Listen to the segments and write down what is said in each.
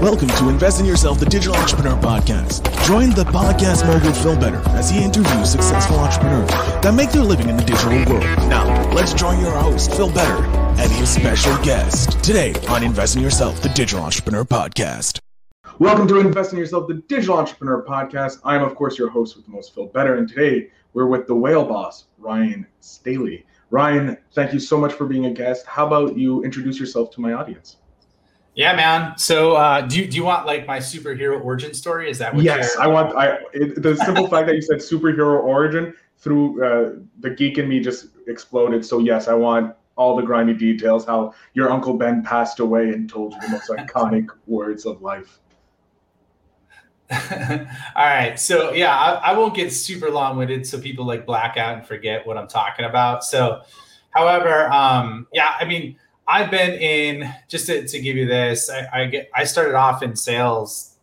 Welcome to Invest in Yourself, the Digital Entrepreneur Podcast. Join the podcast mogul Phil Better as he interviews successful entrepreneurs that make their living in the digital world. Now, let's join your host, Phil Better, and his special guest today on Invest in Yourself, the Digital Entrepreneur Podcast. Welcome to Invest in Yourself, the Digital Entrepreneur Podcast. I'm, of course, your host with the most, Phil Better, and today we're with the whale boss, Ryan Staley. Ryan, thank you so much for being a guest. How about you introduce yourself to my audience? Yeah, man. So, uh, do you, do you want like my superhero origin story? Is that what? Yes, I want. I it, the simple fact that you said superhero origin through uh, the geek in me just exploded. So yes, I want all the grimy details. How your uncle Ben passed away and told you the most iconic words of life. all right. So yeah, I, I won't get super long winded so people like black out and forget what I'm talking about. So, however, um, yeah, I mean I've been in just to, to give you this. I, I, get I started off in sales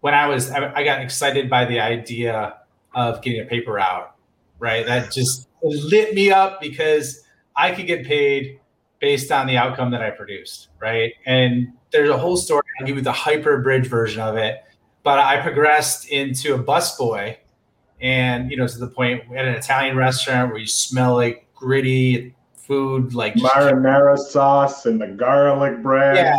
when I was I, I got excited by the idea of getting a paper out. Right, that just lit me up because I could get paid based on the outcome that I produced. Right, and there's a whole story. I'll give you the hyper bridge version of it. But I progressed into a busboy, and you know to the point at an Italian restaurant where you smell like gritty food like marinara sauce and the garlic bread. Yeah,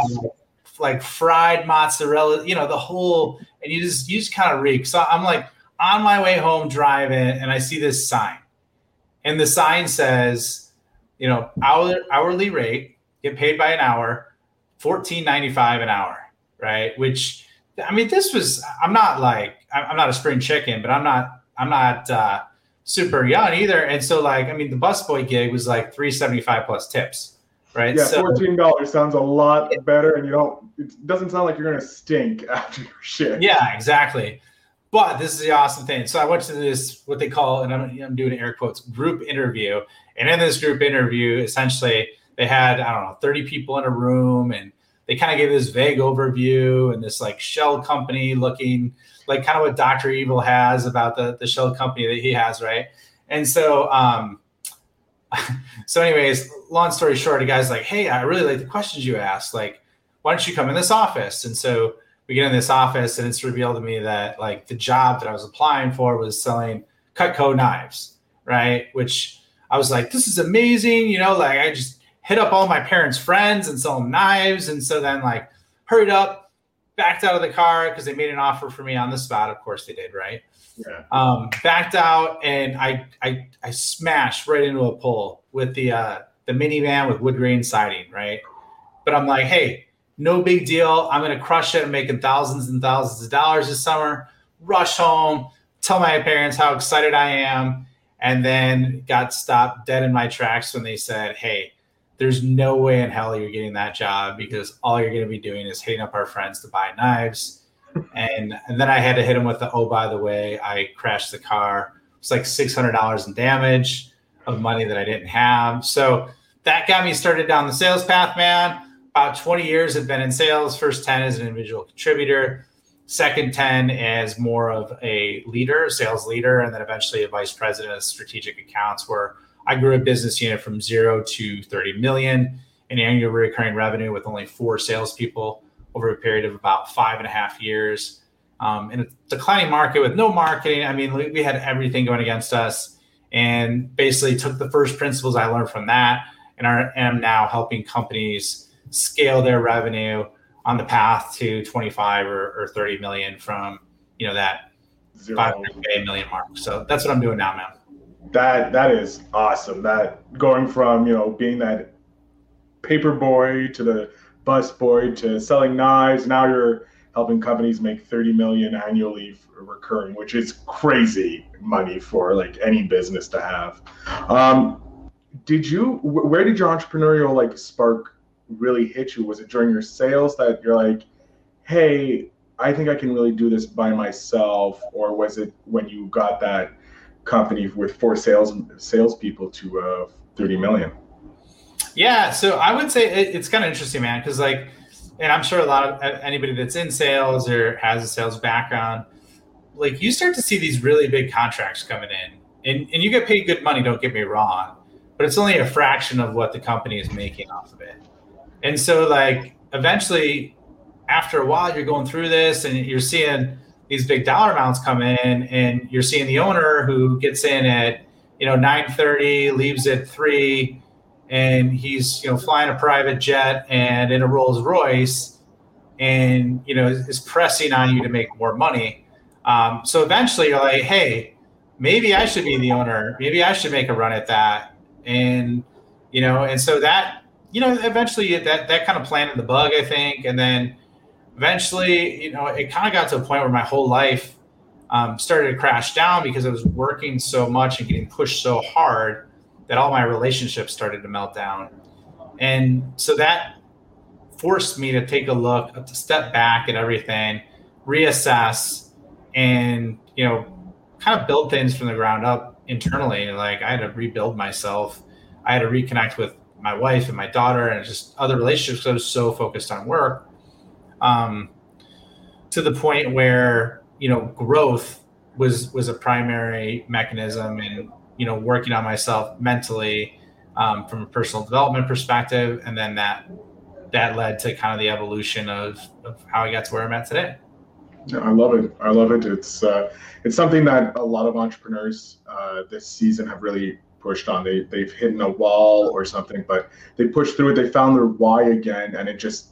like fried mozzarella, you know, the whole and you just you just kind of reek. So I'm like on my way home driving and I see this sign. And the sign says, you know, hour, hourly rate, get paid by an hour, 14.95 an hour, right? Which I mean, this was I'm not like I'm not a spring chicken, but I'm not I'm not uh super young either. And so like, I mean, the busboy gig was like 375 plus tips. Right. Yeah. So, $14 sounds a lot better. And you don't, it doesn't sound like you're going to stink after your shit. Yeah, exactly. But this is the awesome thing. So I went to this, what they call, and I'm, I'm doing air quotes, group interview. And in this group interview, essentially they had, I don't know, 30 people in a room and they kind of gave this vague overview and this like shell company looking like kind of what Dr. Evil has about the, the shell company that he has, right? And so, um, so anyways, long story short, a guy's like, Hey, I really like the questions you asked. Like, why don't you come in this office? And so we get in this office and it's revealed to me that like the job that I was applying for was selling Cutco knives, right? Which I was like, this is amazing. You know, like I just hit up all my parents' friends and sell them knives. And so then like hurried up, backed out of the car because they made an offer for me on the spot. Of course they did, right? Yeah. Um, backed out and I I I smashed right into a pole with the uh, the minivan with wood grain siding, right? But I'm like, hey, no big deal. I'm gonna crush it. I'm making thousands and thousands of dollars this summer. Rush home, tell my parents how excited I am, and then got stopped dead in my tracks when they said, hey there's no way in hell you're getting that job because all you're going to be doing is hitting up our friends to buy knives. and and then I had to hit him with the oh by the way I crashed the car. It's like six hundred dollars in damage of money that I didn't have. So that got me started down the sales path, man. About 20 years have been in sales. First 10 as an individual contributor. Second 10 as more of a leader, sales leader, and then eventually a vice president of strategic accounts where I grew a business unit from zero to 30 million in annual recurring revenue with only four salespeople over a period of about five and a half years. Um, in a declining market with no marketing, I mean, we had everything going against us and basically took the first principles I learned from that and are, am now helping companies scale their revenue on the path to 25 or, or 30 million from, you know, that 500 million mark. So that's what I'm doing now, man that that is awesome. That going from you know being that paper boy to the bus boy to selling knives. Now you're helping companies make 30 million annually recurring, which is crazy money for like any business to have. Um, did you? Where did your entrepreneurial like spark really hit you? Was it during your sales that you're like, hey, I think I can really do this by myself, or was it when you got that company with four sales salespeople to uh, 30 million. Yeah, so I would say it, it's kind of interesting, man, because like, and I'm sure a lot of anybody that's in sales or has a sales background, like you start to see these really big contracts coming in, and and you get paid good money. Don't get me wrong, but it's only a fraction of what the company is making off of it. And so, like, eventually, after a while, you're going through this and you're seeing these big dollar amounts come in, and you're seeing the owner who gets in at you know 9:30, leaves at three, and he's you know flying a private jet and in a Rolls Royce, and you know is pressing on you to make more money. Um, so eventually, you're like, hey, maybe I should be the owner. Maybe I should make a run at that, and you know, and so that you know eventually that that kind of planted the bug, I think, and then eventually, you know, it kind of got to a point where my whole life um, started to crash down because I was working so much and getting pushed so hard that all my relationships started to melt down. And so that forced me to take a look, to step back at everything, reassess, and, you know, kind of build things from the ground up internally. Like I had to rebuild myself. I had to reconnect with my wife and my daughter and just other relationships. I was so focused on work um, to the point where you know growth was was a primary mechanism and you know working on myself mentally um, from a personal development perspective and then that that led to kind of the evolution of, of how i got to where i'm at today I love it. I love it. It's uh, it's something that a lot of entrepreneurs uh, this season have really pushed on. They they've hit a wall or something, but they pushed through it. They found their why again, and it just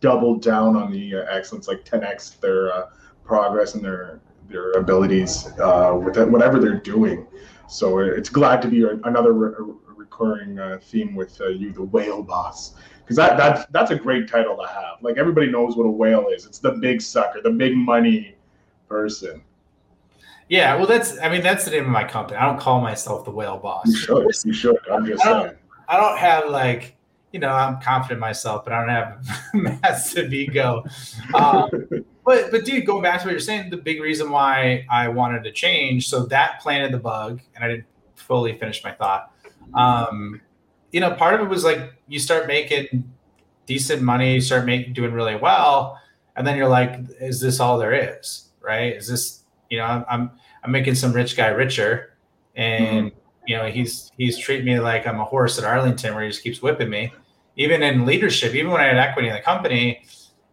doubled down on the uh, excellence, like 10x their uh, progress and their their abilities uh, with whatever they're doing. So it's glad to be another re- recurring uh, theme with uh, you, the whale boss, because that that's that's a great title to have. Like everybody knows what a whale is. It's the big sucker, the big money person. Yeah, well, that's I mean that's the name of my company. I don't call myself the whale boss. You should. You should. I'm just I saying. I don't have like you know, I'm confident in myself, but I don't have massive ego. Um, but but dude, going back to what you're saying, the big reason why I wanted to change, so that planted the bug, and I didn't fully finish my thought. Um, you know, part of it was like you start making decent money, you start making doing really well, and then you're like, is this all there is? Right? Is this you know, I'm I'm, I'm making some rich guy richer, and mm-hmm. you know, he's he's treating me like I'm a horse at Arlington, where he just keeps whipping me even in leadership, even when I had equity in the company.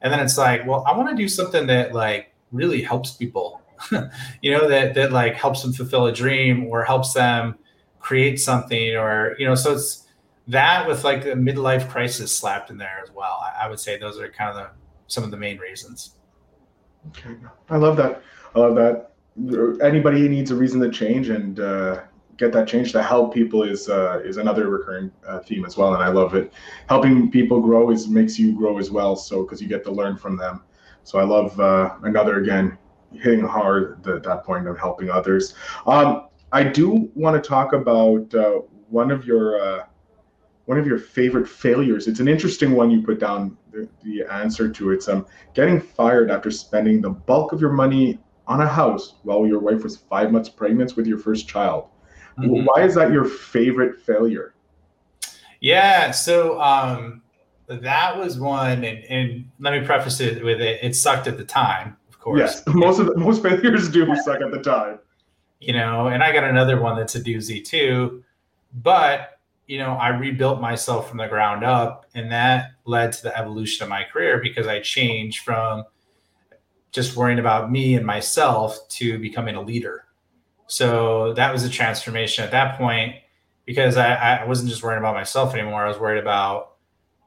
And then it's like, well, I want to do something that like really helps people, you know, that that like helps them fulfill a dream or helps them create something or, you know, so it's that with like a midlife crisis slapped in there as well. I, I would say those are kind of the some of the main reasons. Okay. I love that. I love that. Anybody needs a reason to change and uh get that change to help people is uh, is another recurring uh, theme as well, and I love it. Helping people grow is makes you grow as well, so because you get to learn from them. So I love uh, another again hitting hard the, that point of helping others. Um, I do want to talk about uh, one of your uh, one of your favorite failures. It's an interesting one you put down the, the answer to. It's um, getting fired after spending the bulk of your money on a house while your wife was five months pregnant with your first child. Mm-hmm. Why is that your favorite failure? Yeah, so um, that was one, and, and, let me preface it with it. It sucked at the time, of course. Yes, most of the, most failures do suck at the time. You know, and I got another one that's a doozy too, but you know, I rebuilt myself from the ground up, and that led to the evolution of my career because I changed from just worrying about me and myself to becoming a leader so that was a transformation at that point because I, I wasn't just worrying about myself anymore. I was worried about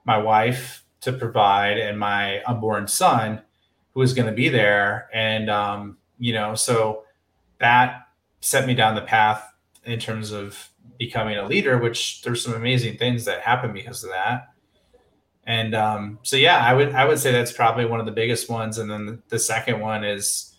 my wife to provide and my unborn son who was going to be there. And, um, you know, so that set me down the path in terms of becoming a leader, which there's some amazing things that happen because of that. And um, so, yeah, I would I would say that's probably one of the biggest ones. And then the second one is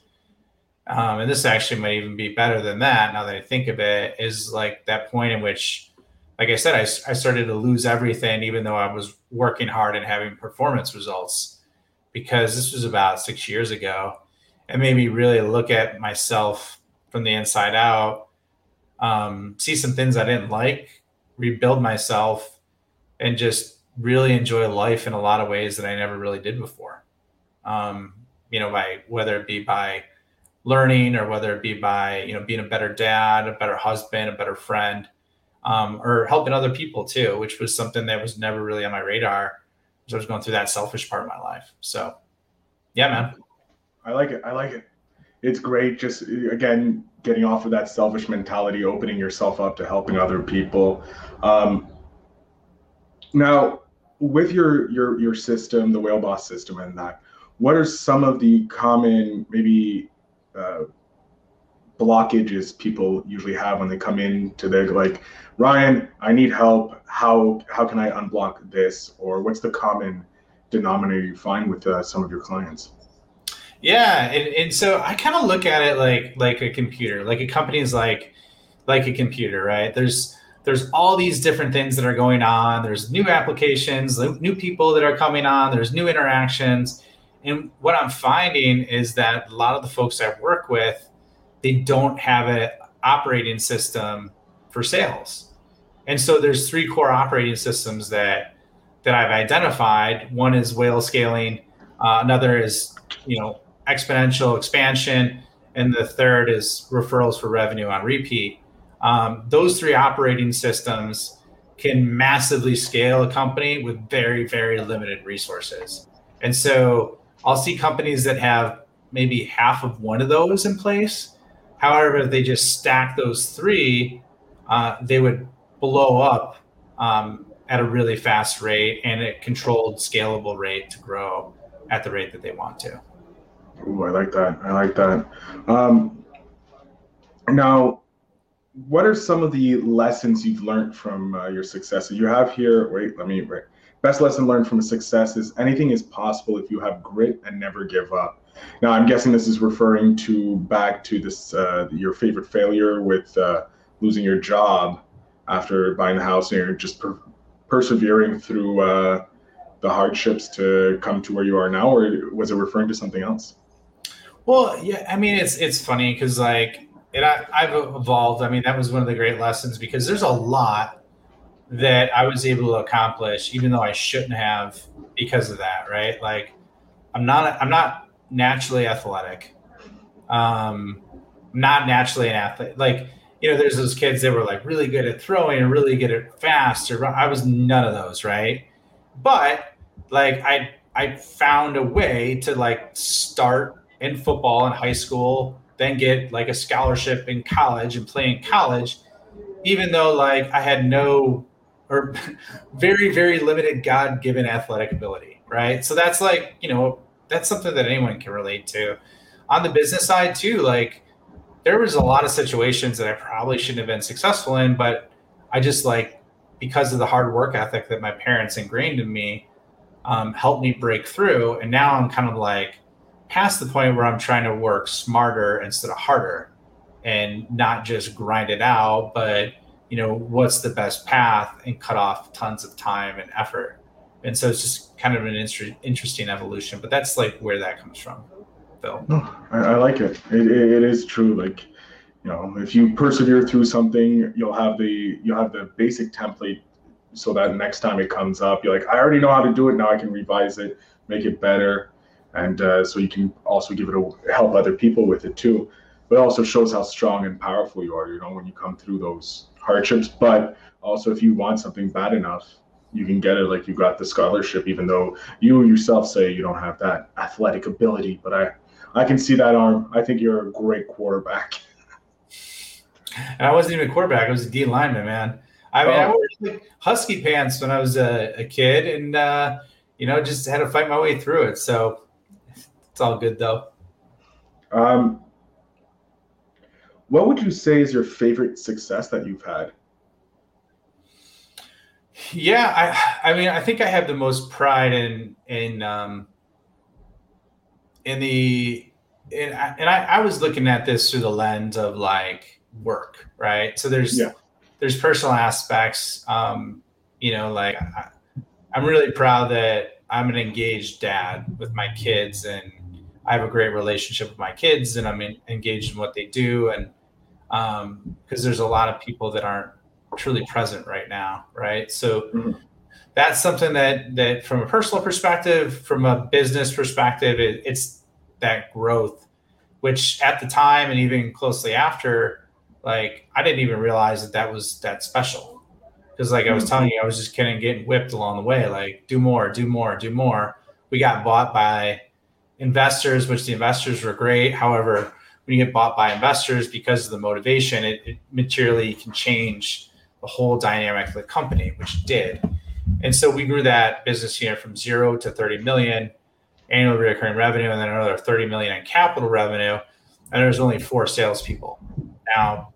um, and this actually might even be better than that now that I think of it, is like that point in which, like I said, I, I started to lose everything, even though I was working hard and having performance results, because this was about six years ago. And made me really look at myself from the inside out, um, see some things I didn't like, rebuild myself, and just really enjoy life in a lot of ways that I never really did before. Um, you know, by whether it be by learning or whether it be by you know being a better dad a better husband a better friend um, or helping other people too which was something that was never really on my radar as i was going through that selfish part of my life so Yeah, man. I like it. I like it. It's great. Just again, getting off of that selfish mentality, opening yourself up to helping other people. Um, now, with your your your system, the Whale Boss system, and that, what are some of the common maybe uh, blockages people usually have when they come in to their like Ryan, I need help. How how can I unblock this? Or what's the common denominator you find with uh, some of your clients? Yeah, and, and so I kind of look at it like like a computer, like a company is like like a computer, right? There's there's all these different things that are going on. There's new applications, new people that are coming on. There's new interactions, and what I'm finding is that a lot of the folks I work with, they don't have an operating system for sales, and so there's three core operating systems that that I've identified. One is whale scaling. Uh, another is you know exponential expansion, and the third is referrals for revenue on repeat. Um, those three operating systems can massively scale a company with very, very limited resources. And so I'll see companies that have maybe half of one of those in place. However, if they just stack those three, uh, they would blow up um, at a really fast rate and a controlled, scalable rate to grow at the rate that they want to. Ooh, I like that. I like that. Um, now, what are some of the lessons you've learned from uh, your successes? You have here. Wait, let me. Best lesson learned from a success is anything is possible if you have grit and never give up. Now, I'm guessing this is referring to back to this uh, your favorite failure with uh, losing your job after buying the house, and you're just per- persevering through uh, the hardships to come to where you are now, or was it referring to something else? Well, yeah, I mean, it's it's funny because like it, I, I've evolved. I mean, that was one of the great lessons because there's a lot that I was able to accomplish, even though I shouldn't have because of that. Right? Like, I'm not I'm not naturally athletic. Um, not naturally an athlete. Like, you know, there's those kids that were like really good at throwing and really good at fast. Or I was none of those, right? But like, I I found a way to like start in football in high school, then get like a scholarship in college and play in college, even though like I had no or very, very limited God given athletic ability. Right. So that's like, you know, that's something that anyone can relate to. On the business side too, like there was a lot of situations that I probably shouldn't have been successful in, but I just like because of the hard work ethic that my parents ingrained in me, um, helped me break through. And now I'm kind of like, past the point where I'm trying to work smarter instead of harder and not just grind it out, but you know, what's the best path and cut off tons of time and effort. And so it's just kind of an inter- interesting evolution, but that's like where that comes from, Phil. No, I, I like it. It, it. is true. Like, you know, if you persevere through something, you'll have the you'll have the basic template so that next time it comes up, you're like, I already know how to do it. Now I can revise it, make it better and uh, so you can also give it a help other people with it too but also shows how strong and powerful you are you know when you come through those hardships. But also if you want something bad enough you can get it like you got the scholarship even though you yourself say you don't have that athletic ability. But i i can see that arm. I think you're a great quarterback. And i wasn't even a quarterback. I was a d lineman man. I mean oh. i wore like husky pants when i was a, a kid and uh, you know just had to fight my way through it. So it's all good though. Um, what would you say is your favorite success that you've had? Yeah, I I mean I think I have the most pride in in um in the and I, and I, I was looking at this through the lens of like work, right? So there's yeah. there's personal aspects. Um, you know, like I, I'm really proud that I'm an engaged dad with my kids and I have a great relationship with my kids and I'm in, engaged in what they do. And because um, there's a lot of people that aren't truly present right now, right? So mm-hmm. that's something that that from a personal perspective, from a business perspective, it, it's that growth, which at the time and even closely after, like I didn't even realize that that was that special. Because like I was mm-hmm. telling you, I was just kind of getting whipped along the way, like do more, do more, do more. We got bought by investors, which the investors were great. However, when you get bought by investors because of the motivation, it, it materially can change the whole dynamic of the company, which did. And so we grew that business unit from zero to 30 million annual recurring revenue and then another 30 million in capital revenue. And there's only four salespeople. Now,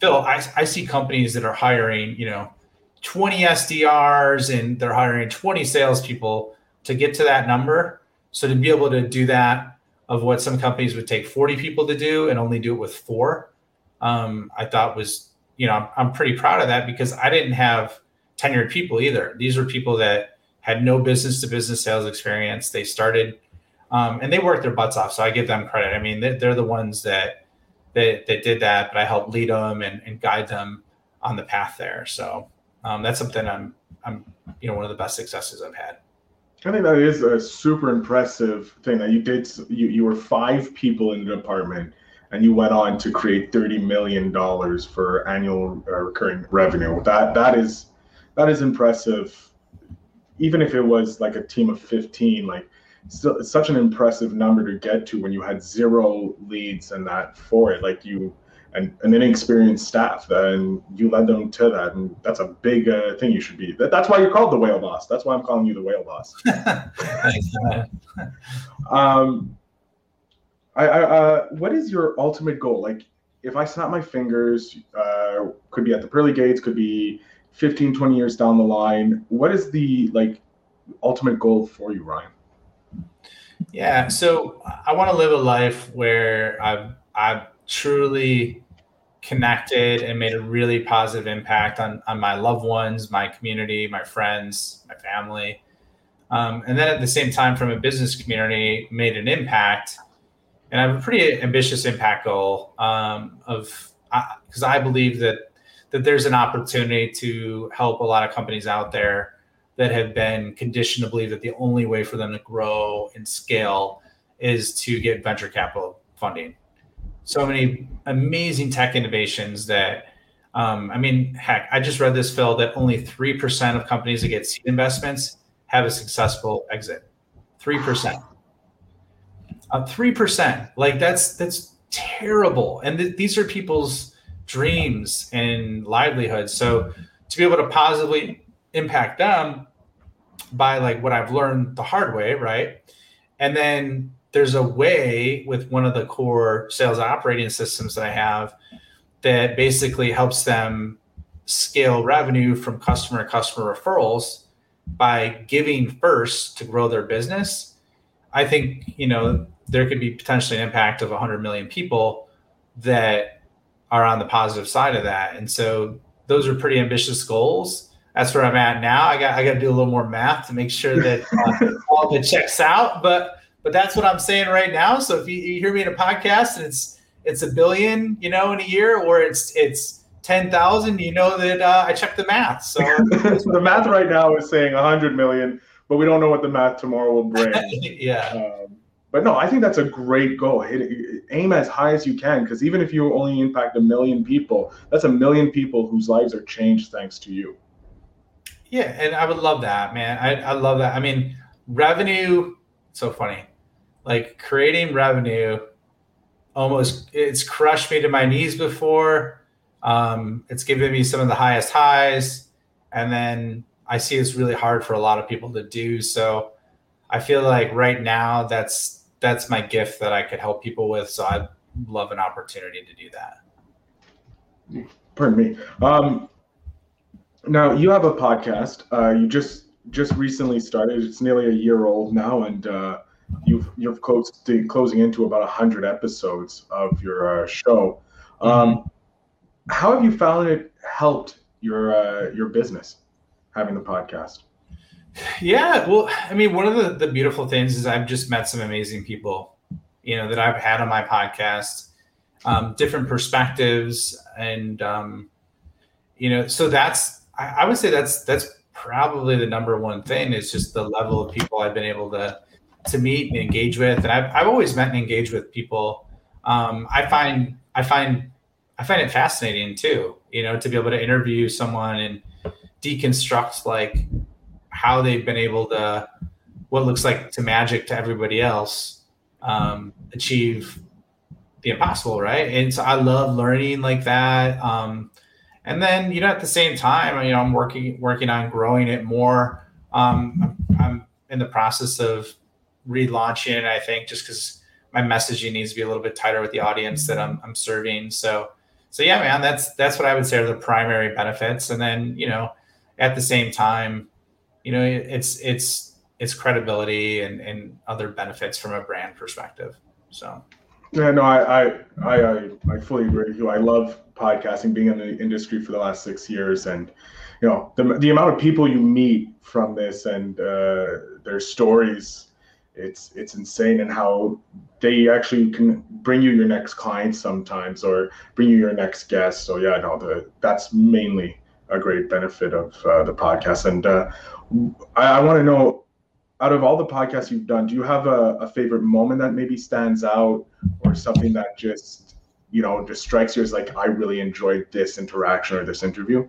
Phil, I, I see companies that are hiring, you know, 20 SDRs and they're hiring 20 salespeople to get to that number. So to be able to do that of what some companies would take 40 people to do and only do it with four, um, I thought was, you know, I'm, I'm pretty proud of that because I didn't have tenured people either. These were people that had no business to business sales experience. They started um, and they worked their butts off. So I give them credit. I mean, they're, they're the ones that, that, that did that, but I helped lead them and, and guide them on the path there. So um, that's something I'm, I'm, you know, one of the best successes I've had. I think that is a super impressive thing that you did. You, you were five people in the department and you went on to create $30 million for annual uh, recurring revenue. That, that is, that is impressive. Even if it was like a team of 15, like still such an impressive number to get to when you had zero leads and that for it. Like you, and an inexperienced staff, then you led them to that, and that's a big uh, thing. You should be. That, that's why you're called the whale boss. That's why I'm calling you the whale boss. um, I, I uh, what is your ultimate goal? Like, if I snap my fingers, uh, could be at the pearly gates, could be 15, 20 years down the line. What is the like ultimate goal for you, Ryan? Yeah, so I want to live a life where I've I've truly connected and made a really positive impact on, on my loved ones, my community, my friends, my family. Um, and then at the same time, from a business community, made an impact. And I have a pretty ambitious impact goal um, of because I, I believe that that there's an opportunity to help a lot of companies out there that have been conditioned to believe that the only way for them to grow and scale is to get venture capital funding so many amazing tech innovations that um, I mean, heck, I just read this, Phil, that only 3% of companies that get seed investments have a successful exit. 3%. Uh, 3%. Like that's that's terrible. And th- these are people's dreams and livelihoods. So to be able to positively impact them by like what I've learned the hard way, right? And then there's a way with one of the core sales operating systems that I have that basically helps them scale revenue from customer to customer referrals by giving first to grow their business. I think, you know, there could be potentially an impact of 100 million people that are on the positive side of that. And so those are pretty ambitious goals. That's where I'm at now. I got I got to do a little more math to make sure that uh, all the checks out, but but that's what I'm saying right now. So if you, you hear me in a podcast and it's it's a billion, you know, in a year, or it's it's ten thousand, you know that uh, I checked the math. So the math right now is saying hundred million, but we don't know what the math tomorrow will bring. yeah. Um, but no, I think that's a great goal. Hit, aim as high as you can, because even if you only impact a million people, that's a million people whose lives are changed thanks to you. Yeah, and I would love that, man. I, I love that. I mean, revenue. So funny like creating revenue almost it's crushed me to my knees before. Um, it's given me some of the highest highs. And then i see it's really hard for a lot of people to do. So i feel like right now that's that's my gift that i could help people with. So i'd love an opportunity to do that. Pardon me. Um, now you have a podcast. Uh, you just just recently started. It's nearly a year old now. And uh, you've you've close to, closing into about hundred episodes of your uh, show. Um, mm-hmm. How have you found it helped your uh, your business having the podcast? Yeah, well, I mean, one of the, the beautiful things is I've just met some amazing people, you know, that I've had on my podcast, um, different perspectives, and um, you know, so that's I, I would say that's that's probably the number one thing is just the level of people I've been able to to meet and engage with. And I've, I've always met and engaged with people. Um, I find I find I find it fascinating too. You know, to be able to interview someone and deconstruct like how they've been able to what looks like to magic to everybody else um, achieve the impossible, right? And so I love learning like that. Um, and then you know at the same time, you know I'm working working on growing it more. Um, I'm, I'm in the process of relaunching it. I think just because my messaging needs to be a little bit tighter with the audience that I'm, I'm serving. So so yeah, man, that's that's what I would say are the primary benefits. And then you know at the same time, you know it's it's it's credibility and, and other benefits from a brand perspective. So yeah, no, I, I, I, I fully agree with you. I love podcasting, being in the industry for the last six years, and you know the the amount of people you meet from this and uh, their stories, it's it's insane, and how they actually can bring you your next client sometimes, or bring you your next guest. So yeah, no, the that's mainly a great benefit of uh, the podcast, and uh, I, I want to know out of all the podcasts you've done, do you have a, a favorite moment that maybe stands out or something that just, you know, just strikes you as like, I really enjoyed this interaction or this interview?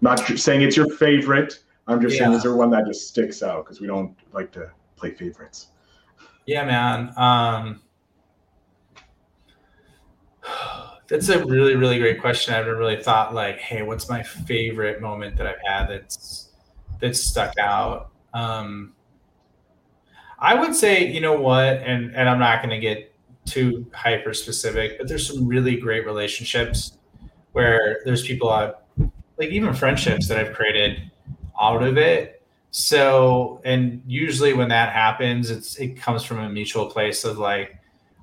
Not saying it's your favorite. I'm just yeah. saying, is there one that just sticks out? Because we don't like to play favorites. Yeah, man. Um, that's a really, really great question. I haven't really thought like, hey, what's my favorite moment that I've had that's that's stuck out? Um, I would say, you know what, and and I'm not going to get too hyper specific, but there's some really great relationships where there's people I've like even friendships that I've created out of it. So, and usually when that happens, it's it comes from a mutual place of like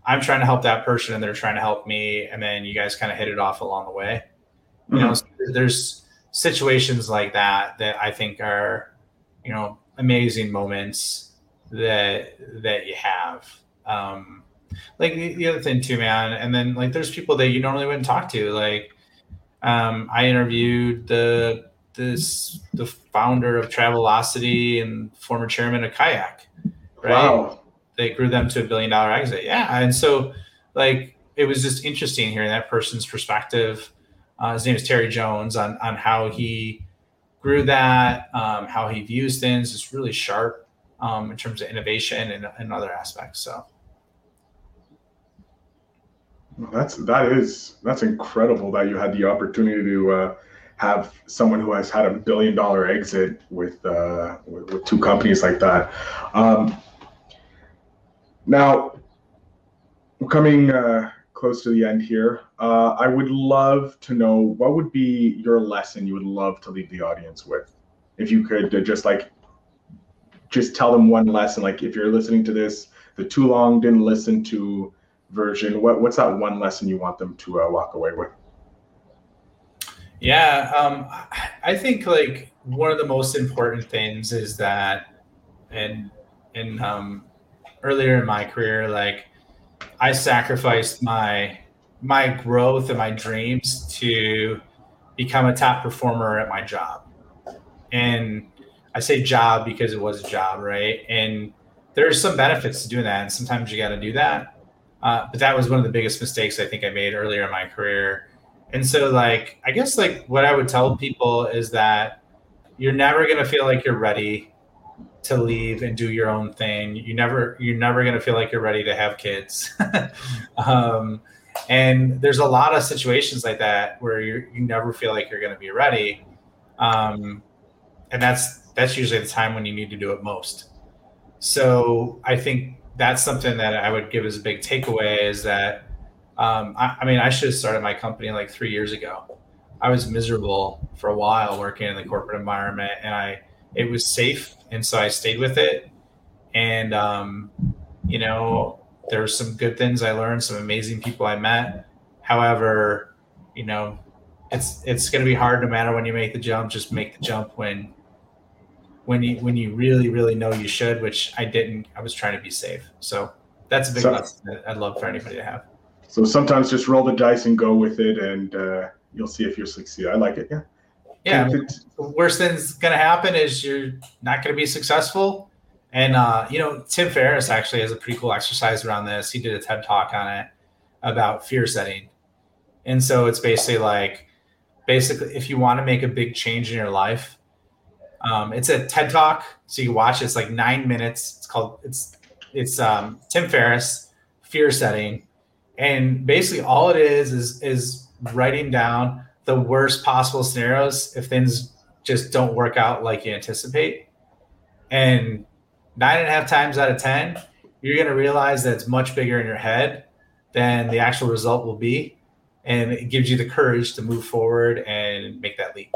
I'm trying to help that person and they're trying to help me, and then you guys kind of hit it off along the way. Mm-hmm. You know, so there's situations like that that I think are, you know, amazing moments that that you have. Um, like the, the other thing too, man. And then like there's people that you normally wouldn't talk to. Like um, I interviewed the this the founder of Travelocity and former chairman of Kayak. Right. Wow. They grew them to a billion dollar exit. Yeah. And so like it was just interesting hearing that person's perspective. Uh, his name is Terry Jones on on how he grew that, um, how he views things. It's really sharp um, in terms of innovation and, and other aspects. So. that's that is that's incredible that you had the opportunity to uh, have someone who has had a billion dollar exit with, uh, with, with two companies like that. Um, now, coming uh, close to the end here, uh, I would love to know what would be your lesson you would love to leave the audience with, if you could uh, just like just tell them one lesson. Like if you're listening to this, the too long didn't listen to version, what what's that one lesson you want them to uh, walk away with? Yeah, um, I think like one of the most important things is that, and and um, earlier in my career, like I sacrificed my my growth and my dreams to become a top performer at my job, and I say job because it was a job, right? And there's some benefits to doing that, and sometimes you got to do that. Uh, but that was one of the biggest mistakes I think I made earlier in my career. And so, like, I guess like what I would tell people is that you're never gonna feel like you're ready to leave and do your own thing. You never, you're never gonna feel like you're ready to have kids. um, and there's a lot of situations like that where you you never feel like you're gonna be ready. Um, and that's that's usually the time when you need to do it most. So I think that's something that I would give as a big takeaway is that um, I, I, mean I should have started my company like three years ago. I was miserable for a while working in the corporate environment, and I it was safe, and so I stayed with it. And um, you know, there were some good things I learned, some amazing people I met. However, you know, it's it's going to be hard no matter when you make the jump. Just make the jump when when you when you really really know you should, which I didn't. I was trying to be safe. So that's a big so, lesson that I'd love for anybody to have. So sometimes just roll the dice and go with it, and uh, you'll see if you succeed. I like it. Yeah. Yeah. The worst thing's gonna happen is you're not gonna be successful. And uh, you know, Tim Ferriss actually has a pretty cool exercise around this. He did a TED talk on it about fear setting. And so it's basically like basically if you want to make a big change in your life, um, it's a TED Talk, so you watch. It. It's like nine minutes. It's called. It's it's um, Tim Ferriss, Fear Setting, and basically all it is is is writing down the worst possible scenarios if things just don't work out like you anticipate. And nine and a half times out of ten, you're going to realize that it's much bigger in your head than the actual result will be, and it gives you the courage to move forward and make that leap.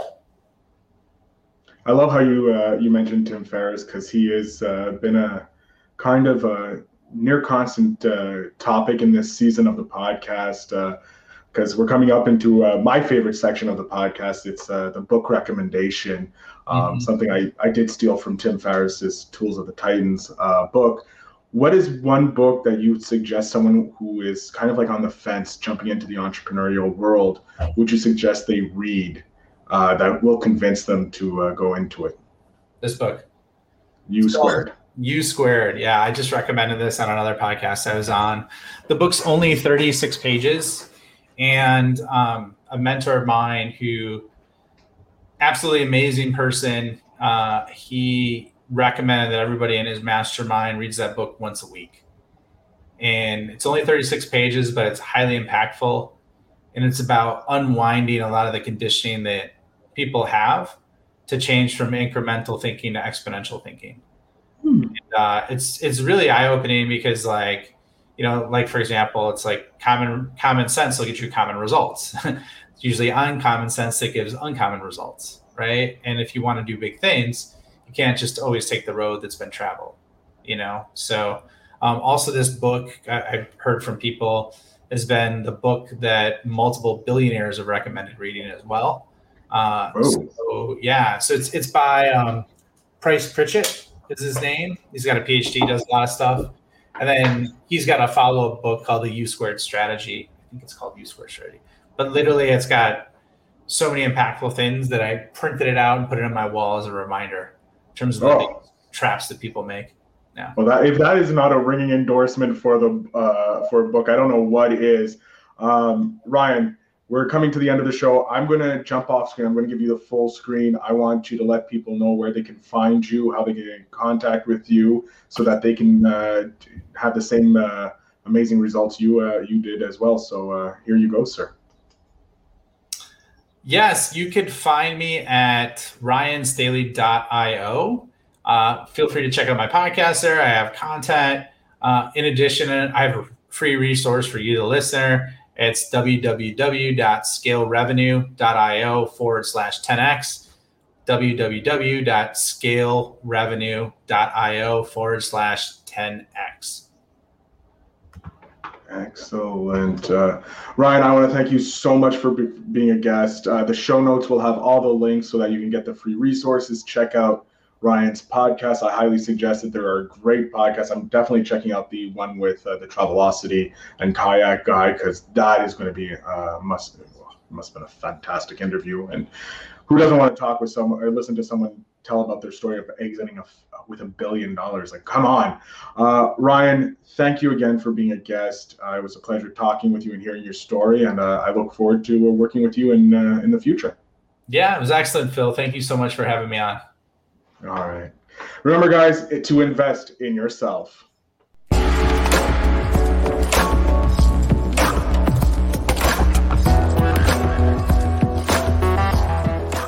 I love how you uh, you mentioned Tim Ferriss because he has uh, been a kind of a near constant uh, topic in this season of the podcast because uh, we're coming up into uh, my favorite section of the podcast. It's uh, the book recommendation, um, mm-hmm. something I, I did steal from Tim Ferriss's Tools of the Titans book. What is one book that you would suggest someone who is kind of like on the fence jumping into the entrepreneurial world? Would you suggest they read uh, that will convince them to uh, go into it. This book, U squared. U squared. Yeah, I just recommended this on another podcast I was on. The book's only 36 pages, and um, a mentor of mine who, absolutely amazing person, uh, he recommended that everybody in his mastermind reads that book once a week. And it's only 36 pages, but it's highly impactful. And it's about unwinding a lot of the conditioning that people have to change from incremental thinking to exponential thinking. Hmm. And, uh, it's it's really eye opening because like you know like for example it's like common common sense will get you common results. it's usually uncommon sense that gives uncommon results, right? And if you want to do big things, you can't just always take the road that's been traveled, you know. So um, also this book I, I've heard from people has been the book that multiple billionaires have recommended reading as well. Uh, so yeah, so it's it's by um, Price Pritchett is his name. He's got a PhD, does a lot of stuff, and then he's got a follow up book called the U Squared Strategy. I think it's called U Squared Strategy, but literally it's got so many impactful things that I printed it out and put it on my wall as a reminder in terms of oh. the traps that people make. Yeah. Well, that if that is not a ringing endorsement for the uh, for a book, I don't know what is. Um, Ryan, we're coming to the end of the show. I'm going to jump off screen. I'm going to give you the full screen. I want you to let people know where they can find you, how they get in contact with you, so that they can uh, have the same uh, amazing results you uh, you did as well. So uh, here you go, sir. Yes, you can find me at ryanstaley.io. Uh, feel free to check out my podcast there. I have content. Uh, in addition, I have a free resource for you, the listener it's www.scalerevenue.io forward slash 10x, www.scalerevenue.io forward slash 10x. Excellent. Uh, Ryan, I want to thank you so much for be- being a guest. Uh, the show notes will have all the links so that you can get the free resources. Check out Ryan's podcast. I highly suggest that there are great podcasts. I'm definitely checking out the one with uh, the Travelocity and Kayak guy because that is going to be uh, must must have been a fantastic interview. And who doesn't want to talk with someone or listen to someone tell about their story of exiting a, with a billion dollars? Like, come on, uh, Ryan. Thank you again for being a guest. Uh, it was a pleasure talking with you and hearing your story. And uh, I look forward to uh, working with you in in the future. Yeah, it was excellent, Phil. Thank you so much for having me on. All right. Remember, guys, to invest in yourself.